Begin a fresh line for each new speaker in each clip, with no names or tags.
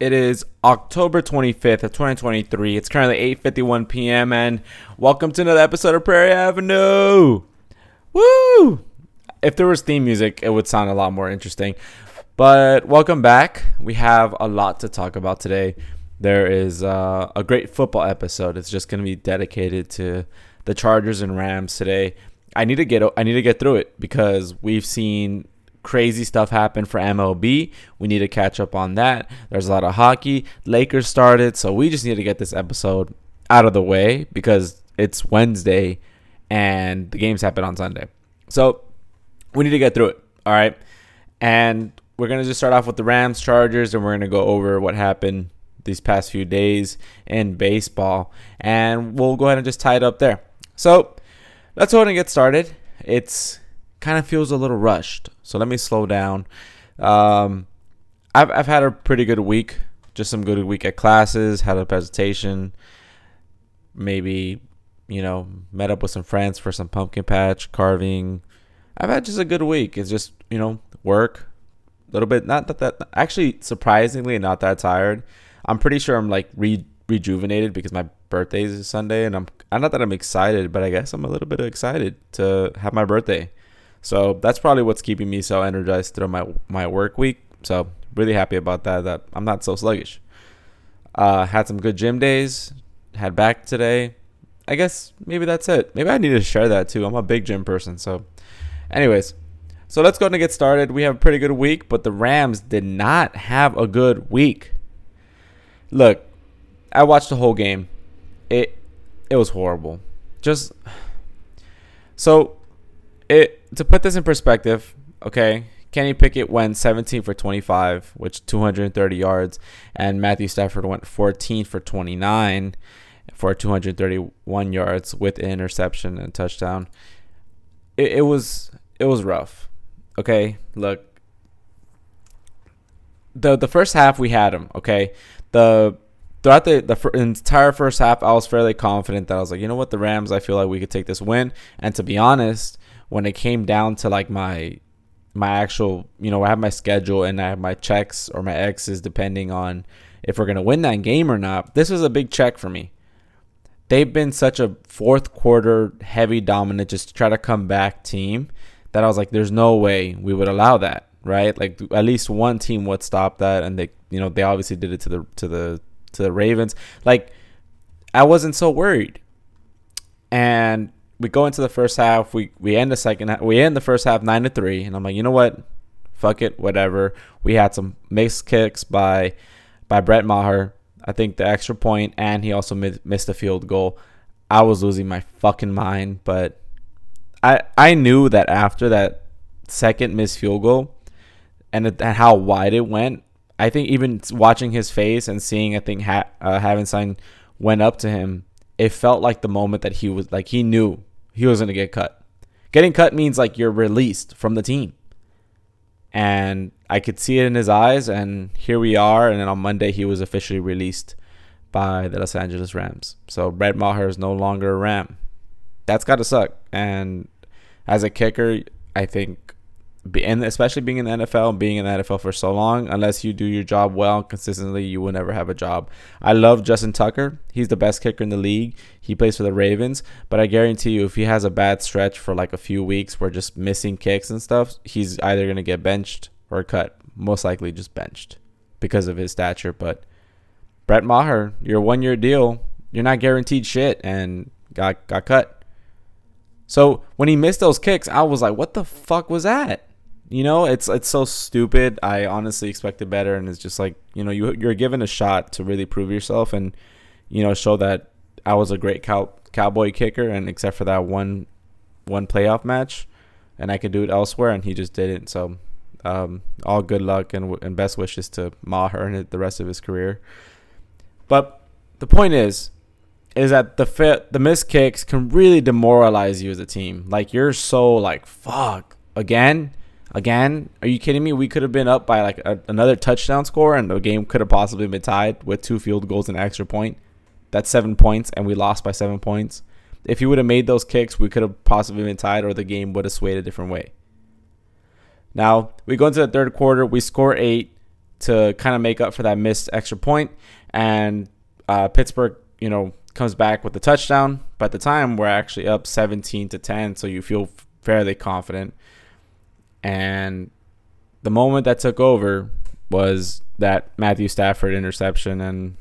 It is October 25th of 2023. It's currently 8:51 p.m. and welcome to another episode of Prairie Avenue. Woo! If there was theme music, it would sound a lot more interesting. But welcome back. We have a lot to talk about today. There is uh, a great football episode. It's just going to be dedicated to the Chargers and Rams today. I need to get I need to get through it because we've seen crazy stuff happened for MLB. We need to catch up on that. There's a lot of hockey. Lakers started, so we just need to get this episode out of the way because it's Wednesday and the games happen on Sunday. So we need to get through it. All right. And we're going to just start off with the Rams Chargers and we're going to go over what happened these past few days in baseball. And we'll go ahead and just tie it up there. So let's go ahead and get started. It's kind of feels a little rushed. So let me slow down. Um, I've I've had a pretty good week. Just some good week at classes. Had a presentation. Maybe, you know, met up with some friends for some pumpkin patch carving. I've had just a good week. It's just you know work, a little bit. Not that that actually surprisingly not that tired. I'm pretty sure I'm like re rejuvenated because my birthday is Sunday, and I'm I'm not that I'm excited, but I guess I'm a little bit excited to have my birthday. So that's probably what's keeping me so energized through my my work week. So really happy about that. That I'm not so sluggish. Uh, had some good gym days. Had back today. I guess maybe that's it. Maybe I need to share that too. I'm a big gym person. So, anyways, so let's go and get started. We have a pretty good week, but the Rams did not have a good week. Look, I watched the whole game. It it was horrible. Just so it to put this in perspective, okay, Kenny Pickett went 17 for 25, which 230 yards, and Matthew Stafford went 14 for 29 for 231 yards with an interception and touchdown. It, it was it was rough. Okay, look. The the first half we had him. Okay, the throughout the, the entire first half, I was fairly confident that I was like, you know what, the Rams, I feel like we could take this win. And to be honest, when it came down to like my my actual, you know, I have my schedule and I have my checks or my X's depending on if we're gonna win that game or not. This was a big check for me. They've been such a fourth quarter heavy dominant, just to try to come back team that I was like, there's no way we would allow that, right? Like at least one team would stop that, and they, you know, they obviously did it to the to the to the Ravens. Like I wasn't so worried, and we go into the first half. We we end the second. Half, we end the first half nine to three, and I'm like, you know what? Fuck it, whatever. We had some mixed kicks by by Brett Maher. I think the extra point, and he also missed a field goal. I was losing my fucking mind, but I I knew that after that second missed field goal, and, it, and how wide it went, I think even watching his face and seeing I think ha- uh, Havenstein went up to him, it felt like the moment that he was like he knew he was going to get cut. Getting cut means like you're released from the team. And I could see it in his eyes, and here we are. And then on Monday, he was officially released by the Los Angeles Rams. So Brett Maher is no longer a Ram. That's got to suck. And as a kicker, I think and especially being in the NFL and being in the NFL for so long, unless you do your job well consistently, you will never have a job. I love Justin Tucker. He's the best kicker in the league. He plays for the Ravens, but I guarantee you, if he has a bad stretch for like a few weeks, where just missing kicks and stuff, he's either gonna get benched or cut. Most likely, just benched because of his stature. But Brett Maher, your one-year deal, you're not guaranteed shit, and got got cut. So when he missed those kicks, I was like, "What the fuck was that?" You know, it's it's so stupid. I honestly expected better, and it's just like you know you you're given a shot to really prove yourself and you know show that I was a great cow, cowboy kicker, and except for that one one playoff match, and I could do it elsewhere, and he just didn't. So, um, all good luck and and best wishes to Maher and the rest of his career. But the point is, is that the the missed kicks can really demoralize you as a team. Like you're so like fuck again Again, are you kidding me? We could have been up by like a, another touchdown score, and the game could have possibly been tied with two field goals and an extra point. That's seven points, and we lost by seven points. If you would have made those kicks, we could have possibly been tied, or the game would have swayed a different way. Now we go into the third quarter. We score eight. to kind of make up for that missed extra point, and uh, Pittsburgh, you know, comes back with the touchdown. But at the time, we're actually up 17 to 10, so you feel fairly confident. And the moment that took over was that Matthew Stafford interception, and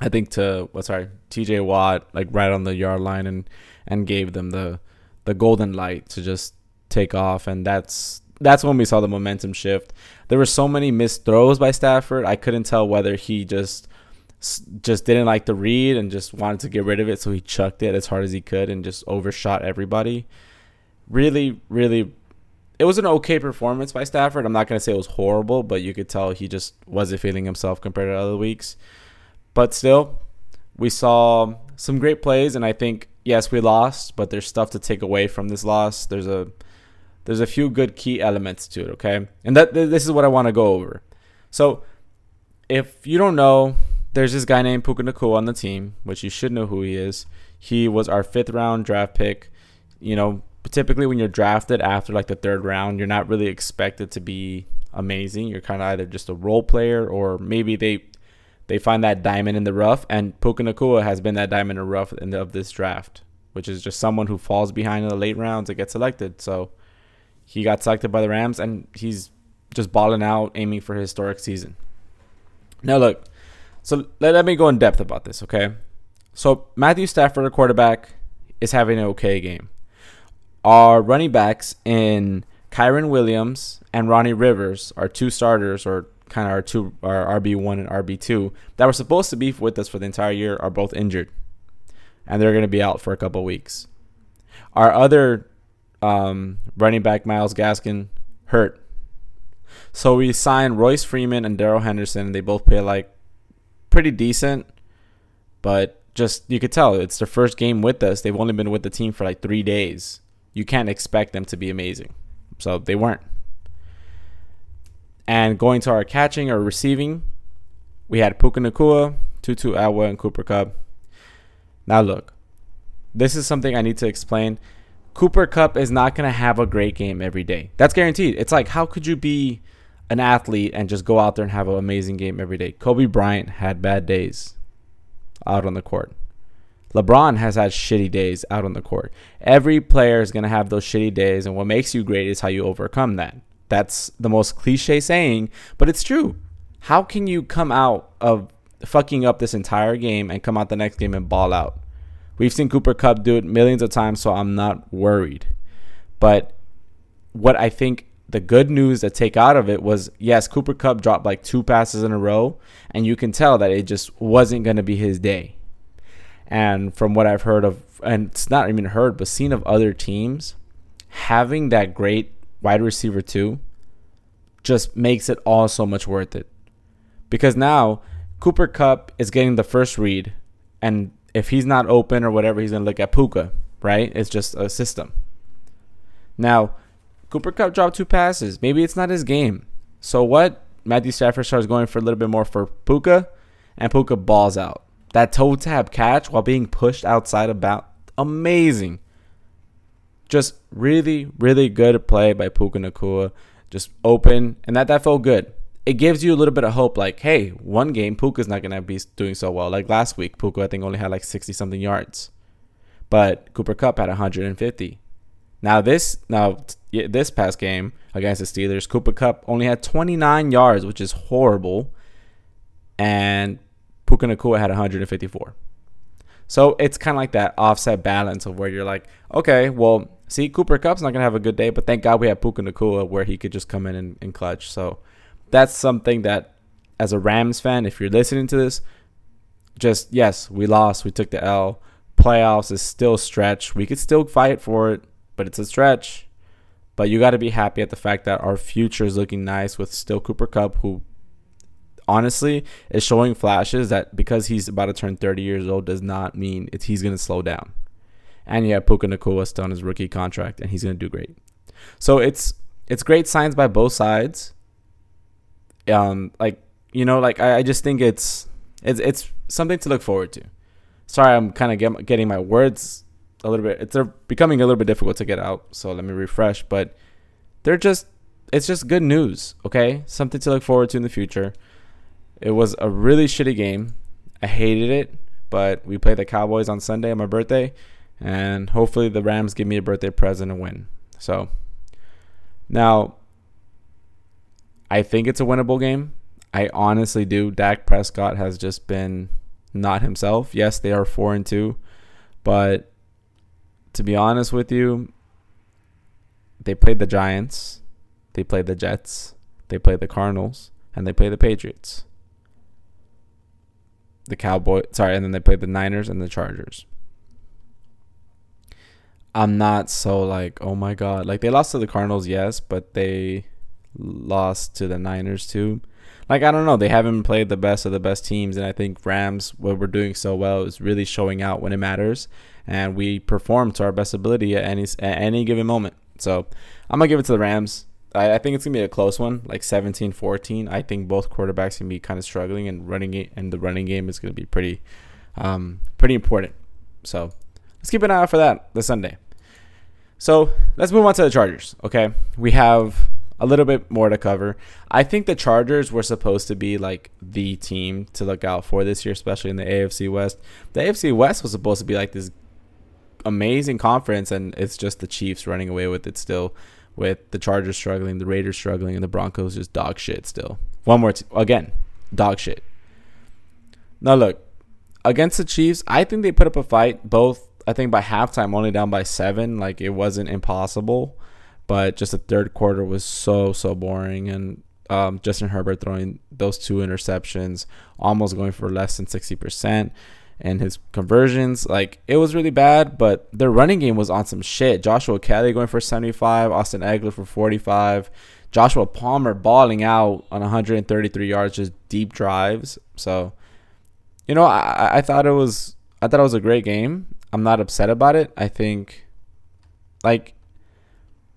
I think to what sorry T.J. Watt like right on the yard line, and and gave them the the golden light to just take off, and that's that's when we saw the momentum shift. There were so many missed throws by Stafford. I couldn't tell whether he just just didn't like the read and just wanted to get rid of it, so he chucked it as hard as he could and just overshot everybody. Really, really, it was an okay performance by Stafford. I'm not gonna say it was horrible, but you could tell he just wasn't feeling himself compared to other weeks. But still, we saw some great plays, and I think yes, we lost, but there's stuff to take away from this loss. There's a there's a few good key elements to it, okay? And that this is what I want to go over. So, if you don't know, there's this guy named Puka Nacua on the team, which you should know who he is. He was our fifth round draft pick. You know, typically when you're drafted after like the third round, you're not really expected to be amazing. You're kind of either just a role player or maybe they they find that diamond in the rough. And Puka Nacua has been that diamond in the rough in the, of this draft, which is just someone who falls behind in the late rounds and gets selected. So he got selected by the Rams, and he's just balling out, aiming for historic season. Now, look, so let, let me go in depth about this, okay? So, Matthew Stafford, a quarterback, is having an okay game. Our running backs in Kyren Williams and Ronnie Rivers are two starters, or kind of our two, our RB1 and RB2, that were supposed to be with us for the entire year, are both injured. And they're going to be out for a couple weeks. Our other um, running back Myles Gaskin hurt. So we signed Royce Freeman and Darrell Henderson. They both play like pretty decent, but just you could tell it's their first game with us. They've only been with the team for like three days. You can't expect them to be amazing. So they weren't. And going to our catching or receiving, we had Puka Nacua, Tutu Atwell, and Cooper Kupp. Now look, this is something I need to explain. Cooper Kupp is not going to have a great game every day. That's guaranteed. It's like, how could you be an athlete and just go out there and have an amazing game every day? Kobe Bryant had bad days out on the court. LeBron has had shitty days out on the court. Every player is going to have those shitty days, and what makes you great is how you overcome that. That's the most cliche saying, but it's true. How can you come out of fucking up this entire game and come out the next game and ball out? We've seen Cooper Kupp do it millions of times, so I'm not worried. But what I think the good news to take out of it was yes, Cooper Kupp dropped like two passes in a row, and you can tell that it just wasn't going to be his day. And from what I've heard of, and it's not even heard, but seen of other teams, having that great wide receiver too just makes it all so much worth it. Because now Cooper Kupp is getting the first read, and if he's not open or whatever, he's going to look at Puka, right? It's just a system. Now, Cooper Kupp dropped two passes. Maybe it's not his game. So what? Matthew Stafford starts going for a little bit more for Puka, and Puka balls out. That toe tap catch while being pushed outside about amazing. Just really, really good play by Puka Nacua. Just open, and that that felt good it gives you a little bit of hope like, hey, one game Puka's not gonna be doing so well. Like last week, Puka I think only had like 60 something yards. But Cooper Kupp had 150. Now this now this past game against the Steelers, Cooper Kupp only had 29 yards, which is horrible. And Puka Nacua had 154. So it's kind of like that offset balance of where you're like, okay, well, see, Cooper Kupp's not gonna have a good day, but thank God we have Puka Nacua where he could just come in and, and clutch. So that's something that, as a Rams fan, if you're listening to this, just yes, we lost, we took the L. Playoffs is still stretch. We could still fight for it, but it's a stretch. But you got to be happy at the fact that our future is looking nice with still Cooper Kupp, who honestly is showing flashes that because he's about to turn 30 years old does not mean he's going to slow down. And yeah, Puka Nacua still on his rookie contract, and he's going to do great. So it's it's great signs by both sides um, like you know, like I, I just think it's it's it's something to look forward to. Sorry, I'm kind of get, getting my words a little bit. It's they're becoming a little bit difficult to get out. So let me refresh. But they're just it's just good news, okay? Something to look forward to in the future. It was a really shitty game. I hated it, but we played the Cowboys on Sunday on my birthday, and hopefully the Rams give me a birthday present and win. So now I think it's a winnable game. I honestly do. Dak Prescott has just been not himself. Yes, they are 4 and 2, but to be honest with you, they played the Giants, they played the Jets, they played the Cardinals, and they played the Patriots. The Cowboy, sorry, and then they played the Niners and the Chargers. I'm not so like, oh my god. Like they lost to the Cardinals, yes, but they lost to the Niners too. Like I don't know, they haven't played the best of the best teams, and I think Rams, what we're doing so well, is really showing out when it matters, and we perform to our best ability at any at any given moment. So I'm gonna give it to the Rams. I, I think it's gonna be a close one, like 17-14. I think both quarterbacks can be kind of struggling, and running it, and the running game is gonna be pretty, um, pretty important. So let's keep an eye out for that this Sunday. So let's move on to the Chargers. Okay, we have a little bit more to cover. I think the Chargers were supposed to be like the team to look out for this year, especially in the AFC West. The AFC West was supposed to be like this amazing conference, and it's just the Chiefs running away with it still, with the Chargers struggling, the Raiders struggling, and the Broncos just dog shit still. One more, t- again, dog shit. Now look, against the Chiefs, I think they put up a fight. Both I think by halftime only down by seven. Like it wasn't impossible, but just the third quarter was so so boring. And um, Justin Herbert throwing those two interceptions, almost going for less than sixty percent, and his conversions like it was really bad. But their running game was on some shit. Joshua Kelley going for seventy five, Austin Ekeler for forty five. Joshua Palmer balling out on 133 yards, just deep drives. So, you know, I, I thought it was I thought it was a great game. I'm not upset about it. I think like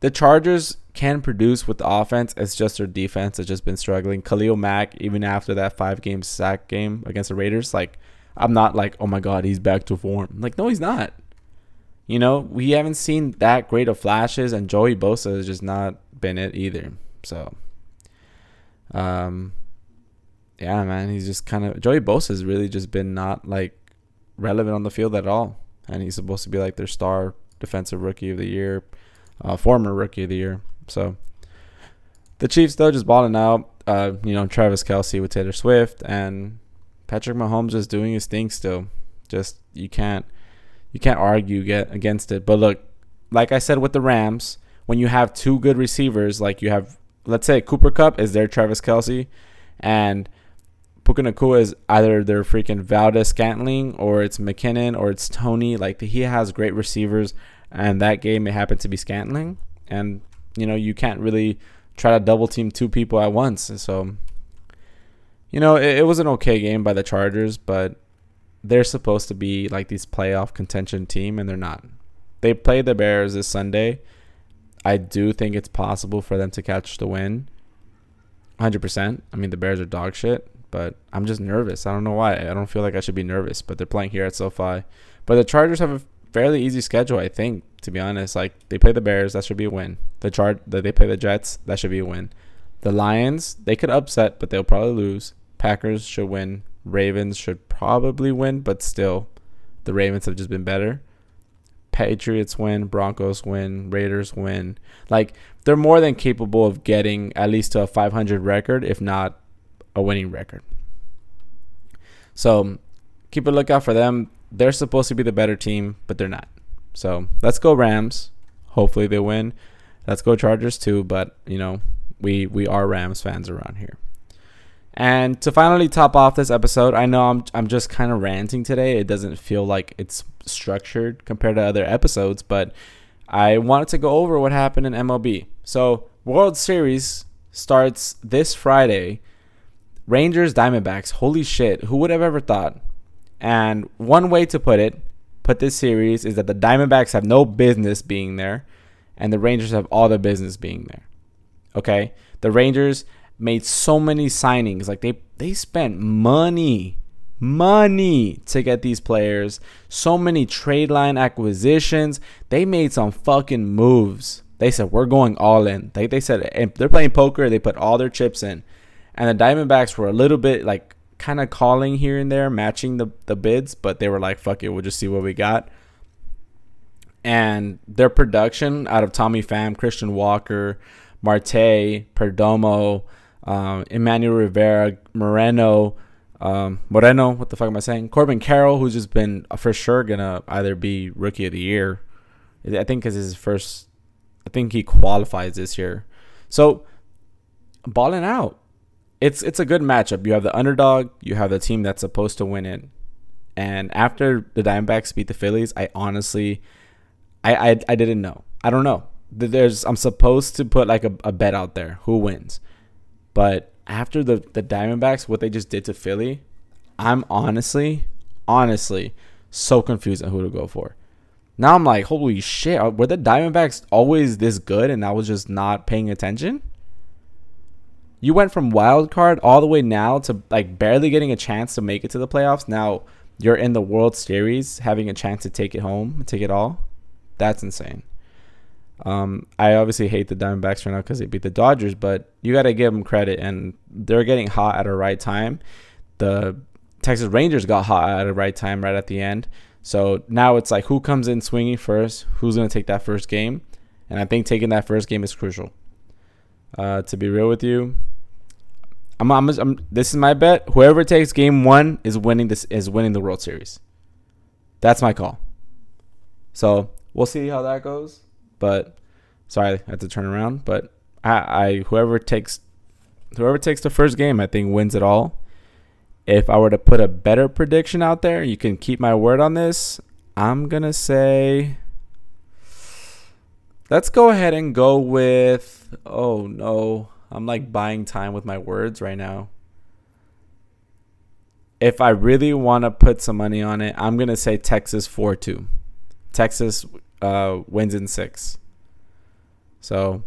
the Chargers can produce with the offense. It's just their defense has just been struggling. Khalil Mack, even after that five game sack game against the Raiders, like I'm not like, oh my god, he's back to form. Like, no, he's not. You know, we haven't seen that great of flashes, and Joey Bosa has just not been it either. So, um, yeah, man, he's just kind of Joey Bosa has really just been not like relevant on the field at all and he's supposed to be like their star defensive rookie of the year, uh, former rookie of the year. So the Chiefs though just balling out. Uh, you know Travis Kelce with Taylor Swift and Patrick Mahomes is doing his thing still. Just you can't you can't argue get against it. But look, like I said with the Rams, when you have two good receivers, like you have, let's say Cooper Kupp is their Travis Kelce, and Puka Nacua is either their freaking Valdes-Scantling or it's McKinnon or it's Toney. Like he has great receivers, and that game it happened to be Scantling, and you know you can't really try to double team two people at once. So you know it, it was an okay game by the Chargers, but they're supposed to be like these playoff contention team, and they're not. They play the Bears this Sunday. I do think it's possible for them to catch the win. 100%. I mean, the Bears are dog shit but I'm just nervous. I don't know why. I don't feel like I should be nervous, but they're playing here at SoFi. But the Chargers have a fairly easy schedule, I think, to be honest. Like they play the Bears, that should be a win. The that they play the Jets, that should be a win. The Lions, they could upset, but they'll probably lose. Packers should win. Ravens should probably win, but still, the Ravens have just been better. Patriots win, Broncos win, Raiders win. Like they're more than capable of getting at least to a 500 record, if not a winning record. So keep a lookout for them. They're supposed to be the better team, but they're not. So let's go Rams. Hopefully they win. Let's go Chargers too. But you know, we we are Rams fans around here. And to finally top off this episode, I know I'm I'm just kind of ranting today. It doesn't feel like it's structured compared to other episodes, but I wanted to go over what happened in MLB. So World Series starts this Friday Rangers Diamondbacks. Holy shit. Who would have ever thought? And one way to put it, put this series, is that the Diamondbacks have no business being there, and the Rangers have all the business being there. Okay? The Rangers made so many signings. Like they they spent money, money to get these players. So many trade line acquisitions. They made some fucking moves. They said we're going all in. They they said if they're playing poker, they put all their chips in. And the Diamondbacks were a little bit like kind of calling here and there, matching the the bids, but they were like, "Fuck it, we'll just see what we got." And their production out of Tommy Pham, Christian Walker, Marte, Perdomo, um, Emmanuel Rivera, Moreno, um, Moreno, what the fuck am I saying? Corbin Carroll, who's just been uh, for sure gonna either be rookie of the year. I think because his first, I think he qualifies this year. So balling out, it's it's a good matchup. You have the underdog, you have the team that's supposed to win it, and after the Diamondbacks beat the Phillies, I honestly, I I, I didn't know. I don't know. There's I'm supposed to put like a, a bet out there who wins, but after the the Diamondbacks, what they just did to Philly, I'm honestly, honestly, so confused on who to go for. Now I'm like, holy shit, were the Diamondbacks always this good and I was just not paying attention? You went from wild card all the way now to like barely getting a chance to make it to the playoffs. Now you're in the World Series having a chance to take it home, take it all. That's insane. Um, I obviously hate the Diamondbacks right now because they beat the Dodgers, but you got to give them credit, and they're getting hot at a right time. The Texas Rangers got hot at a right time right at the end. So now it's like who comes in swinging first, who's going to take that first game, and I think taking that first game is crucial. Uh, to be real with you, I'm, I'm, I'm, this is my bet. Whoever takes game one is winning this is winning the World Series. That's my call. So we'll see how that goes. But sorry, I had to turn around. But I, I whoever takes whoever takes the first game, I think wins it all. If I were to put a better prediction out there, you can keep my word on this. I'm gonna say let's go ahead and go with oh no. I'm like buying time with my words right now. If I really want to put some money on it, I'm going to say Texas 4 2. Texas uh, wins in six. So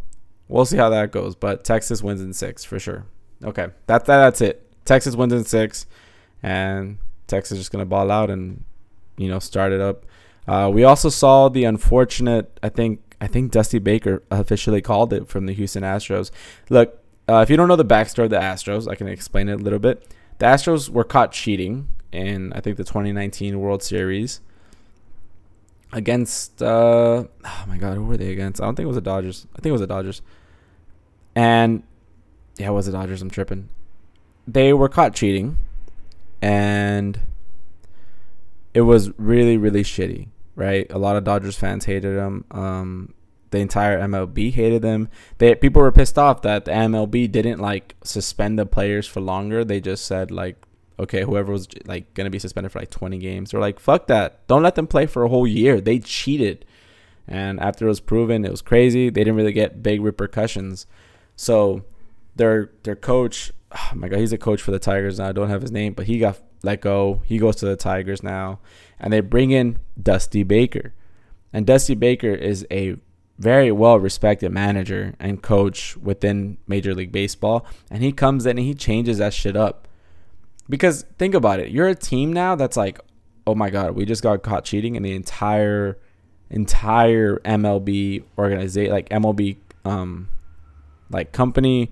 we'll see how that goes. But Texas wins in six for sure. Okay, that, that that's it. Texas wins in six, and Texas is just gonna ball out and you know start it up. Uh, we also saw the unfortunate. I think I think Dusty Baker officially called it from the Houston Astros. Look, uh, if you don't know the backstory of the Astros, I can explain it a little bit. The Astros were caught cheating in I think the 2019 World Series against uh oh my god, who were they against? I don't think it was the Dodgers. I think it was the Dodgers. And yeah, it was the Dodgers. I'm tripping. They were caught cheating and it was really really shitty, right? A lot of Dodgers fans hated them. Um the entire MLB hated them. They people were pissed off that the MLB didn't like suspend the players for longer. They just said like okay, whoever was like gonna be suspended for like 20 games, they're like, fuck that. Don't let them play for a whole year. They cheated. And after it was proven, it was crazy. They didn't really get big repercussions. So their their coach, oh my god, he's a coach for the Tigers now. I don't have his name, but he got let go. He goes to the Tigers now, and they bring in Dusty Baker. And Dusty Baker is a very well respected manager and coach within Major League Baseball, and he comes in and he changes that shit up. Because think about it, you're a team now that's like, oh my god, we just got caught cheating, and the entire entire MLB organization, like MLB, um, like company,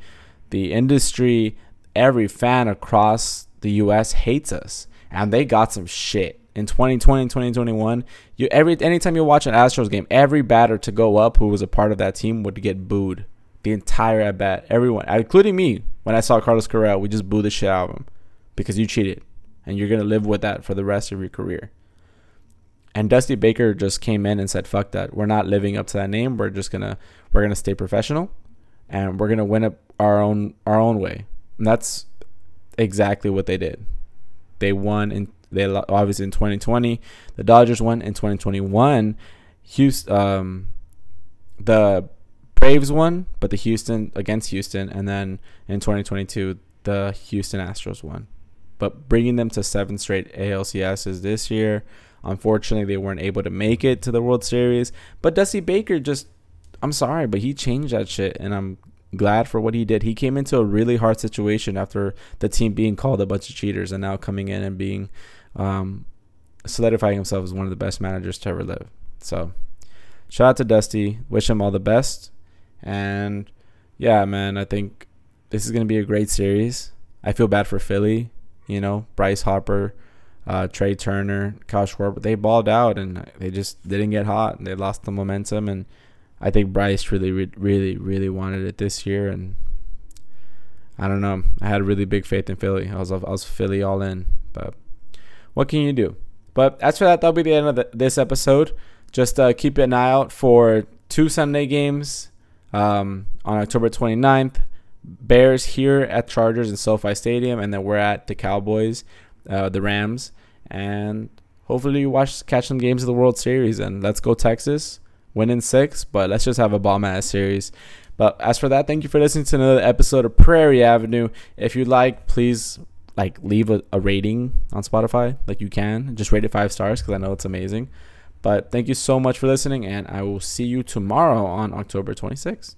the industry, every fan across the U.S. hates us, and they got some shit in 2020 and 2021. You every anytime you watch an Astros game, every batter to go up who was a part of that team would get booed. The entire at bat, everyone, including me, when I saw Carlos Correa, we just booed the shit out of him because you cheated and you're going to live with that for the rest of your career. And Dusty Baker just came in and said, "Fuck that. We're not living up to that name. We're just going to we're going to stay professional and we're going to win it our own our own way." And that's exactly what they did. They won in they obviously in 2020, the Dodgers won in 2021. Houston um the Braves won, but the Houston against Houston and then in 2022 the Houston Astros won but bringing them to seven straight ALCSs this year. Unfortunately, they weren't able to make it to the World Series. But Dusty Baker just, I'm sorry, but he changed that shit, and I'm glad for what he did. He came into a really hard situation after the team being called a bunch of cheaters, and now coming in and being um, solidifying himself as one of the best managers to ever live. So, shout out to Dusty. Wish him all the best. And yeah, man, I think this is gonna be a great series. I feel bad for Philly. You know, Bryce Harper, uh, Trea Turner, Kyle Schwarber, they balled out and they just didn't get hot. And they lost the momentum. And I think Bryce really, really, really wanted it this year. And I don't know. I had really big faith in Philly. I was, I was Philly all in. But what can you do? But as for that, that'll be the end of the, this episode. Just uh, keep an eye out for two Sunday games um, on October 29th. Bears here at Chargers in SoFi Stadium, and then we're at the Cowboys, uh, the Rams, and hopefully you watch catch some games of the World Series. And let's go Texas, win in six. But let's just have a bomb ass series. But as for that, thank you for listening to another episode of Prairie Avenue. If you'd like, please like leave a, a rating on Spotify, like you can. Just rate it five stars because I know it's amazing. But thank you so much for listening, and I will see you tomorrow on October 26th.